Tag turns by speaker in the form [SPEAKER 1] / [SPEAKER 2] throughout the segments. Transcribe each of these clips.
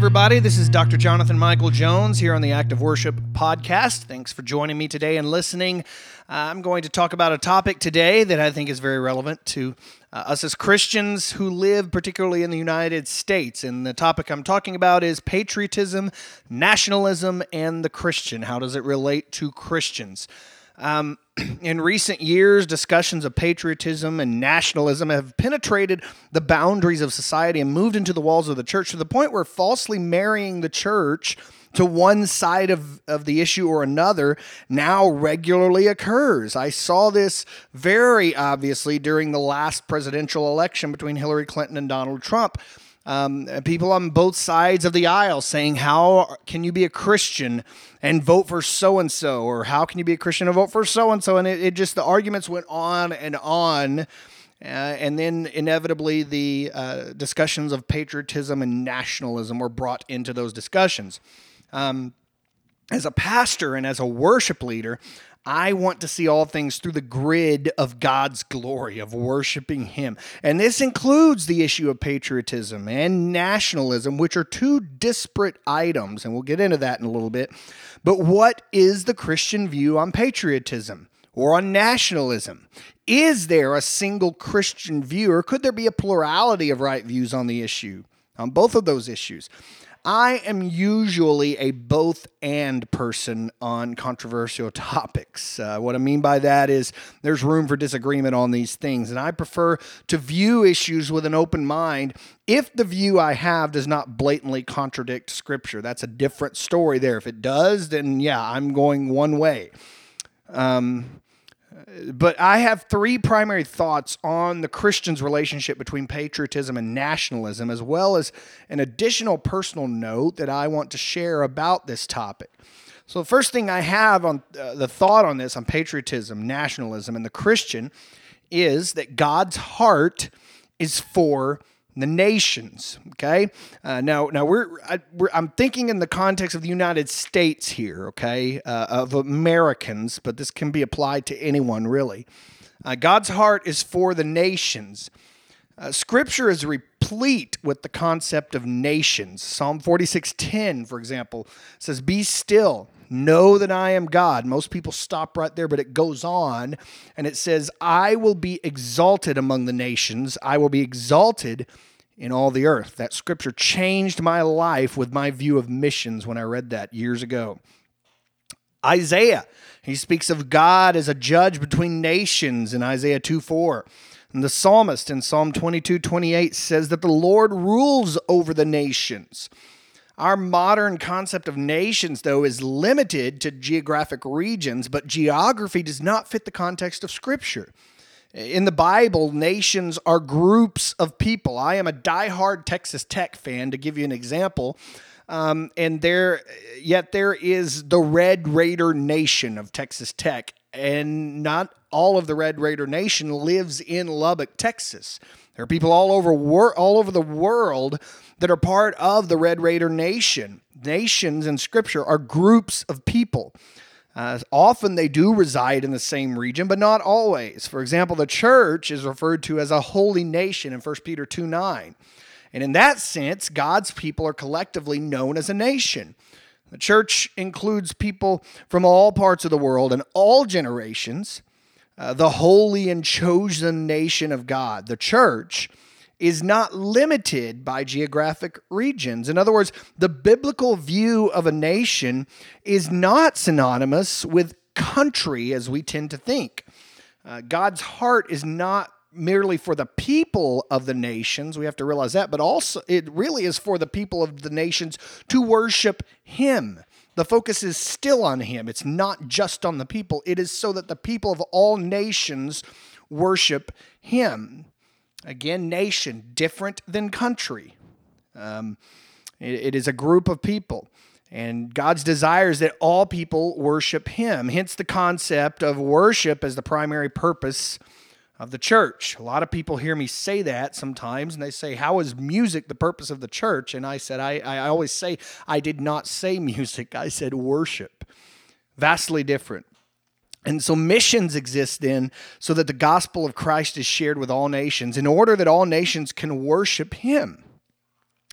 [SPEAKER 1] Everybody. This is Dr. Jonathan Michael Jones here on the Act of Worship podcast. Thanks for joining me today and listening. Uh, I'm going to talk about a topic today that I think is very relevant to uh, us as Christians who live particularly in the United States. And the topic I'm talking about is patriotism, nationalism, and the Christian. How does it relate to Christians? Um, in recent years, discussions of patriotism and nationalism have penetrated the boundaries of society and moved into the walls of the church to the point where falsely marrying the church to one side of, of the issue or another now regularly occurs. I saw this very obviously during the last presidential election between Hillary Clinton and Donald Trump um, people on both sides of the aisle saying, How can you be a Christian and vote for so and so? Or how can you be a Christian and vote for so and so? And it, just, the arguments went on and on. Uh, and then inevitably, the uh, discussions of patriotism and nationalism were brought into those discussions. Um, as a pastor and as a worship leader, I want to see all things through the grid of God's glory, of worshiping Him. And this includes the issue of patriotism and nationalism, which are two disparate items. And we'll get into that in a little bit. But what is the Christian view on patriotism? Or on nationalism? Is there a single Christian view, or could there be a plurality of right views on the issue, on both of those issues? I am usually a both and person on controversial topics. Uh, what I mean by that is there's room for disagreement on these things, and I prefer to view issues with an open mind if the view I have does not blatantly contradict Scripture. That's a different story there. If it does, then yeah, I'm going one way. Um, but I have three primary thoughts on the Christian's relationship between patriotism and nationalism, as well as an additional personal note that I want to share about this topic. So, the first thing I have on uh, the thought on this, on patriotism, nationalism, and the Christian, is that God's heart is for the nations. Okay, uh, now now we're, I, am thinking in the context of the United States here. Okay, uh, of Americans, but this can be applied to anyone really. Uh, God's heart is for the nations. Uh, scripture is replete with the concept of nations. Psalm 46:10, for example, says, "Be still." Know that I am God. Most people stop right there, but it goes on and it says, I will be exalted among the nations. I will be exalted in all the earth. That scripture changed my life with my view of missions when I read that years ago. Isaiah, he speaks of God as a judge between nations in Isaiah 2 4. And the psalmist in Psalm 22 28 says that the Lord rules over the nations. Our modern concept of nations, though, is limited to geographic regions, but geography does not fit the context of Scripture. In the Bible, nations are groups of people. I am a die-hard Texas Tech fan, to give you an example. Um, and there, yet there is the Red Raider Nation of Texas Tech, and not all of the Red Raider Nation lives in Lubbock, Texas. There are people all over wor- all over the world that are part of the Red Raider Nation. Nations in Scripture are groups of people. Uh, often they do reside in the same region, but not always. For example, the church is referred to as a holy nation in 1 Peter 2 9. And in that sense, God's people are collectively known as a nation. The church includes people from all parts of the world and all generations, uh, the holy and chosen nation of God. The church is not limited by geographic regions. In other words, the biblical view of a nation is not synonymous with country as we tend to think. Uh, God's heart is not merely for the people of the nations, we have to realize that, but also it really is for the people of the nations to worship Him. The focus is still on Him. It's not just on the people, it is so that the people of all nations worship Him. Again, nation, different than country. Um, it, it is a group of people. And God's desire is that all people worship Him. Hence the concept of worship as the primary purpose of the church. A lot of people hear me say that sometimes, and they say, How is music the purpose of the church? And I said, I, I always say, I did not say music, I said worship. Vastly different. And so missions exist then so that the gospel of Christ is shared with all nations in order that all nations can worship Him.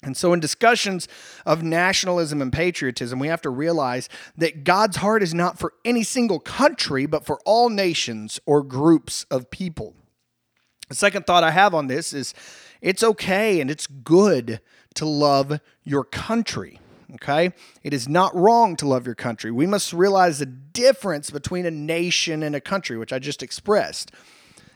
[SPEAKER 1] And so, in discussions of nationalism and patriotism, we have to realize that God's heart is not for any single country, but for all nations or groups of people. The second thought I have on this is it's okay and it's good to love your country. Okay? It is not wrong to love your country. We must realize the difference between a nation and a country, which I just expressed.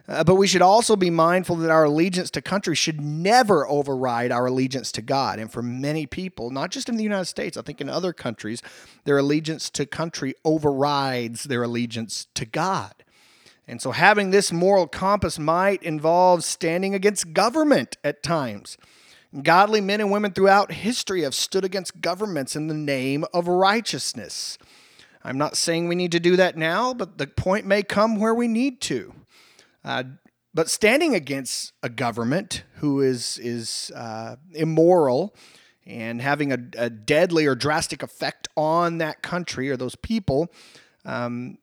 [SPEAKER 1] Uh, but we should also be mindful that our allegiance to country should never override our allegiance to God. And for many people, not just in the United States, I think in other countries, their allegiance to country overrides their allegiance to God. And so having this moral compass might involve standing against government at times. Godly men and women throughout history have stood against governments in the name of righteousness. I'm not saying we need to do that now, but the point may come where we need to. Uh, but standing against a government who is is uh, immoral and having a, a, deadly or drastic effect on that country or those people um,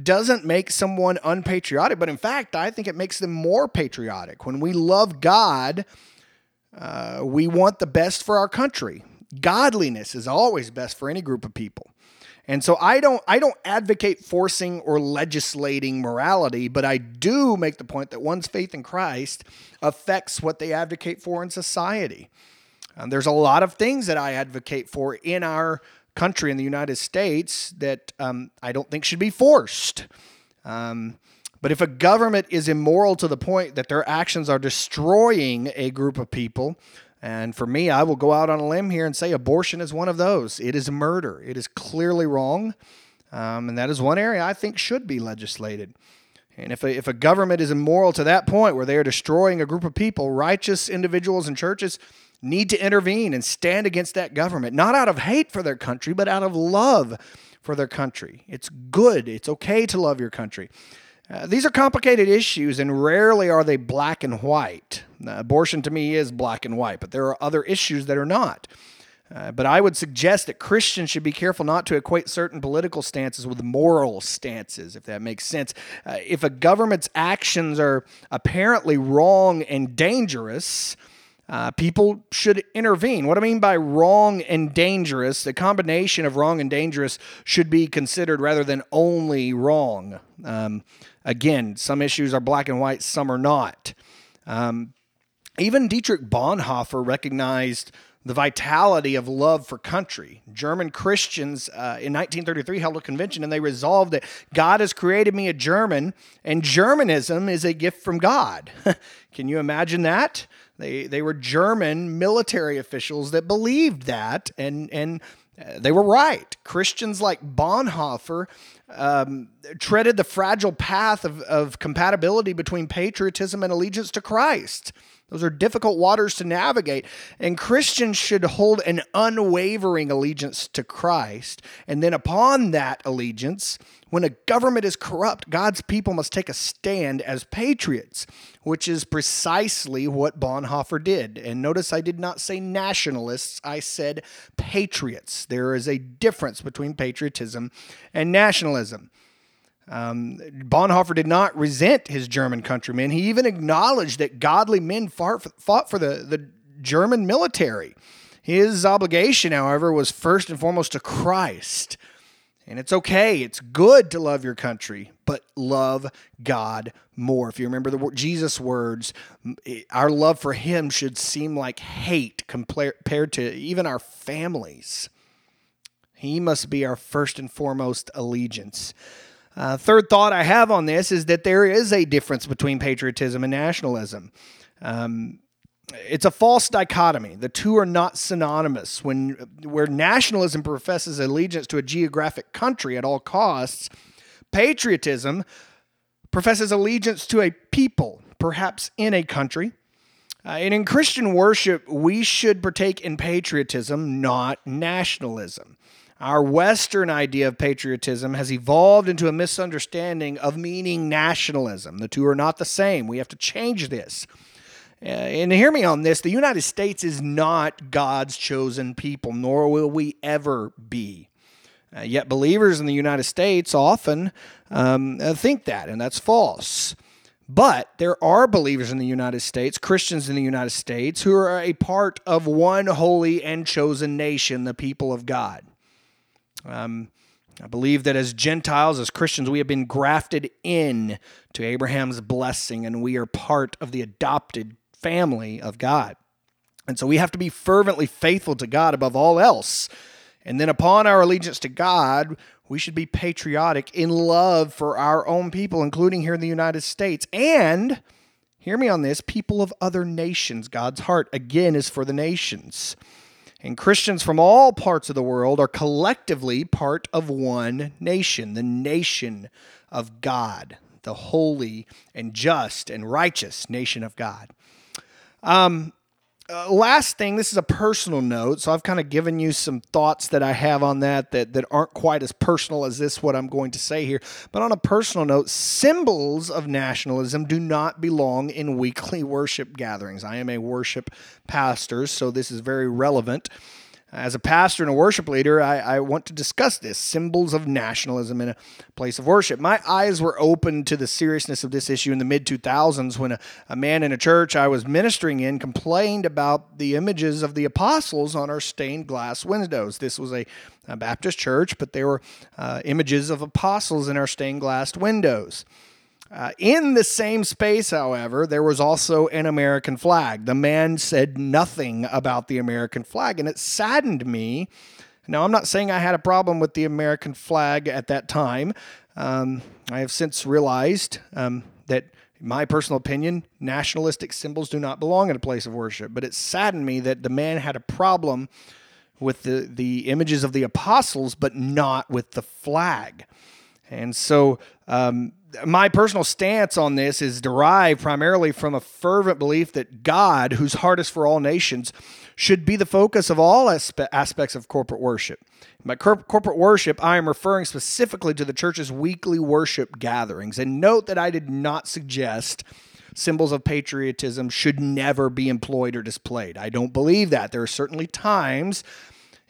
[SPEAKER 1] doesn't make someone unpatriotic. But in fact, I think it makes them more patriotic. When we love God, uh, we want the best for our country. Godliness is always best for any group of people. And so I don't I don't advocate forcing or legislating morality, but I do make the point that one's faith in Christ affects what they advocate for in society. Um, there's a lot of things that I advocate for in our country in the United States that um, I don't think should be forced. Um, but if a government is immoral to the point that their actions are destroying a group of people, and for me, I will go out on a limb here and say abortion is one of those. It is murder. It is clearly wrong. Um, and that is one area I think should be legislated. And if a, if a government is immoral to that point where they are destroying a group of people, righteous individuals and churches need to intervene and stand against that government, not out of hate for their country, but out of love for their country. It's good, it's okay to love your country. Uh, these are complicated issues, and rarely are they black and white. Uh, abortion to me is black and white, but there are other issues that are not. Uh, but I would suggest that Christians should be careful not to equate certain political stances with moral stances, if that makes sense. Uh, if a government's actions are apparently wrong and dangerous, uh, people should intervene. What I mean by wrong and dangerous, the combination of wrong and dangerous should be considered rather than only wrong. Um, Again, some issues are black and white, some are not. Um, even Dietrich Bonhoeffer recognized the vitality of love for country. German Christians uh, in 1933 held a convention and they resolved that God has created me a German and Germanism is a gift from God. Can you imagine that? They, they were German military officials that believed that and, and uh, they were right. Christians like Bonhoeffer um, treaded the fragile path of, of compatibility between patriotism and allegiance to Christ. Those are difficult waters to navigate. And Christians should hold an unwavering allegiance to Christ. And then, upon that allegiance, when a government is corrupt, God's people must take a stand as patriots, which is precisely what Bonhoeffer did. And notice I did not say nationalists, I said patriots. There is a difference between patriotism and nationalism. Um, Bonhoeffer did not resent his German countrymen. He even acknowledged that godly men fought for, fought for the, the German military. His obligation, however, was first and foremost to Christ. And it's okay, it's good to love your country, but love God more. If you remember the Jesus words, our love for him should seem like hate compared to even our families. He must be our first and foremost allegiance. Uh, third thought I have on this is that there is a difference between patriotism and nationalism. Um, it's a false dichotomy. The two are not synonymous. When where nationalism professes allegiance to a geographic country at all costs, patriotism professes allegiance to a people, perhaps in a country. Uh, and in Christian worship, we should partake in patriotism, not nationalism. Our Western idea of patriotism has evolved into a misunderstanding of meaning nationalism. The two are not the same. We have to change this. Uh, and hear me on this the United States is not God's chosen people, nor will we ever be. Uh, yet believers in the United States often um, uh, think that, and that's false. But there are believers in the United States, Christians in the United States, who are a part of one holy and chosen nation, the people of God. Um, I believe that as Gentiles, as Christians, we have been grafted in to Abraham's blessing, and we are part of the adopted family of God. And so we have to be fervently faithful to God above all else. And then upon our allegiance to God, we should be patriotic in love for our own people, including here in the United States. And hear me on this people of other nations. God's heart, again, is for the nations. And Christians from all parts of the world are collectively part of one nation, the nation of God, the holy and just and righteous nation of God. Um, uh, last thing, this is a personal note, so I've kind of given you some thoughts that I have on that, that that aren't quite as personal as this what I'm going to say here. But on a personal note, symbols of nationalism do not belong in weekly worship gatherings. I am a worship pastor, so this is very relevant. As a pastor and a worship leader, I, I, want to discuss this symbols of nationalism in a place of worship. My eyes were open to the seriousness of this issue in the mid 2000s when a, a man in a church I was ministering in complained about the images of the apostles on our stained glass windows. This was a, a Baptist church, but there were uh, images of apostles in our stained glass windows. Uh, in the same space, however, there was also an American flag. The man said nothing about the American flag, and it saddened me. Now, I'm not saying I had a problem with the American flag at that time. Um, I have since realized um, that, in my personal opinion, nationalistic symbols do not belong in a place of worship. But it saddened me that the man had a problem with the, the images of the apostles, but not with the flag. And so, um, my personal stance on this is derived primarily from a fervent belief that God, whose heart is for all nations, should be the focus of all aspe- aspects of corporate worship. By cor- corporate worship, I am referring specifically to the church's weekly worship gatherings. And note that I did not suggest symbols of patriotism should never be employed or displayed. I don't believe that. There are certainly times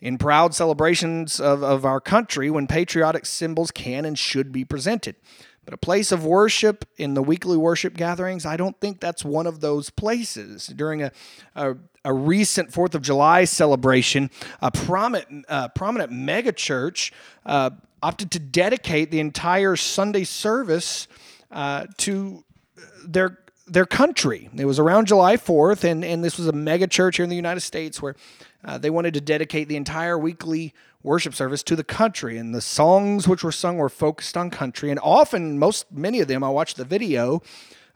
[SPEAKER 1] in proud celebrations of, of our country when patriotic symbols can and should be presented. But a place of worship in the weekly worship gatherings, I don't think that's one of those places. During a, a, a recent Fourth of July celebration, a prominent, uh, prominent megachurch uh, opted to dedicate the entire Sunday service uh, to their their country. It was around July 4th, and, and this was a mega church here in the United States where uh, they wanted to dedicate the entire weekly worship service to the country, and the songs which were sung were focused on country. And often, most many of them, I watched the video.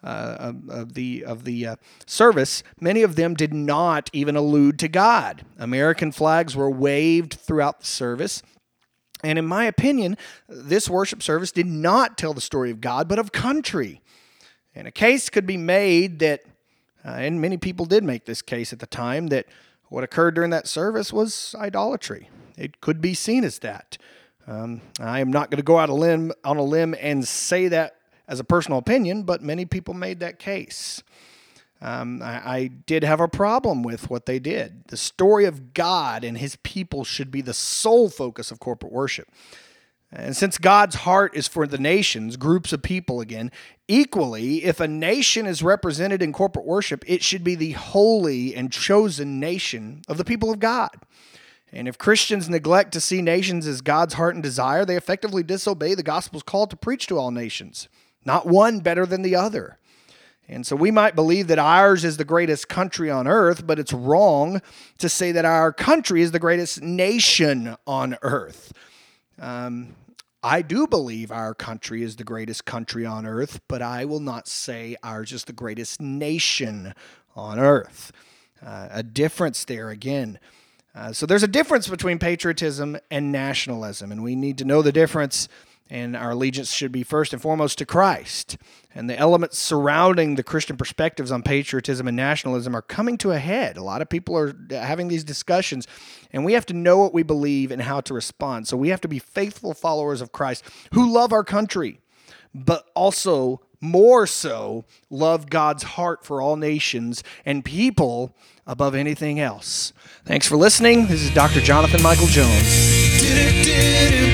[SPEAKER 1] Uh, of the of the uh, service, many of them did not even allude to God. American flags were waved throughout the service. And in my opinion, this worship service did not tell the story of God, but of country. And a case could be made that, uh, and many people did make this case at the time, that what occurred during that service was idolatry. It could be seen as that. Um, I am not going to go out a limb on a limb and say that as a personal opinion, but many people made that case. Um, I, I, did have a problem with what they did. The story of God and his people should be the sole focus of corporate worship. And since God's heart is for the nations, groups of people again, equally, if a nation is represented in corporate worship, it should be the holy and chosen nation of the people of God. And if Christians neglect to see nations as God's heart and desire, they effectively disobey the gospel's call to preach to all nations, not one better than the other. And so we might believe that ours is the greatest country on earth, but it's wrong to say that our country is the greatest nation on earth. Um, I do believe our country is the greatest country on earth, but I will not say ours is the greatest nation on earth. Uh, a difference there again. Uh, so there's a difference between patriotism and nationalism, and we need to know the difference and our allegiance should be first and foremost to Christ. And the elements surrounding the Christian perspectives on patriotism and nationalism are coming to a head. A lot of people are having these discussions, and we have to know what we believe and how to respond. So we have to be faithful followers of Christ who love our country, but also more so love God's heart for all nations and people above anything else. Thanks for listening. This is Dr. Jonathan Michael Jones.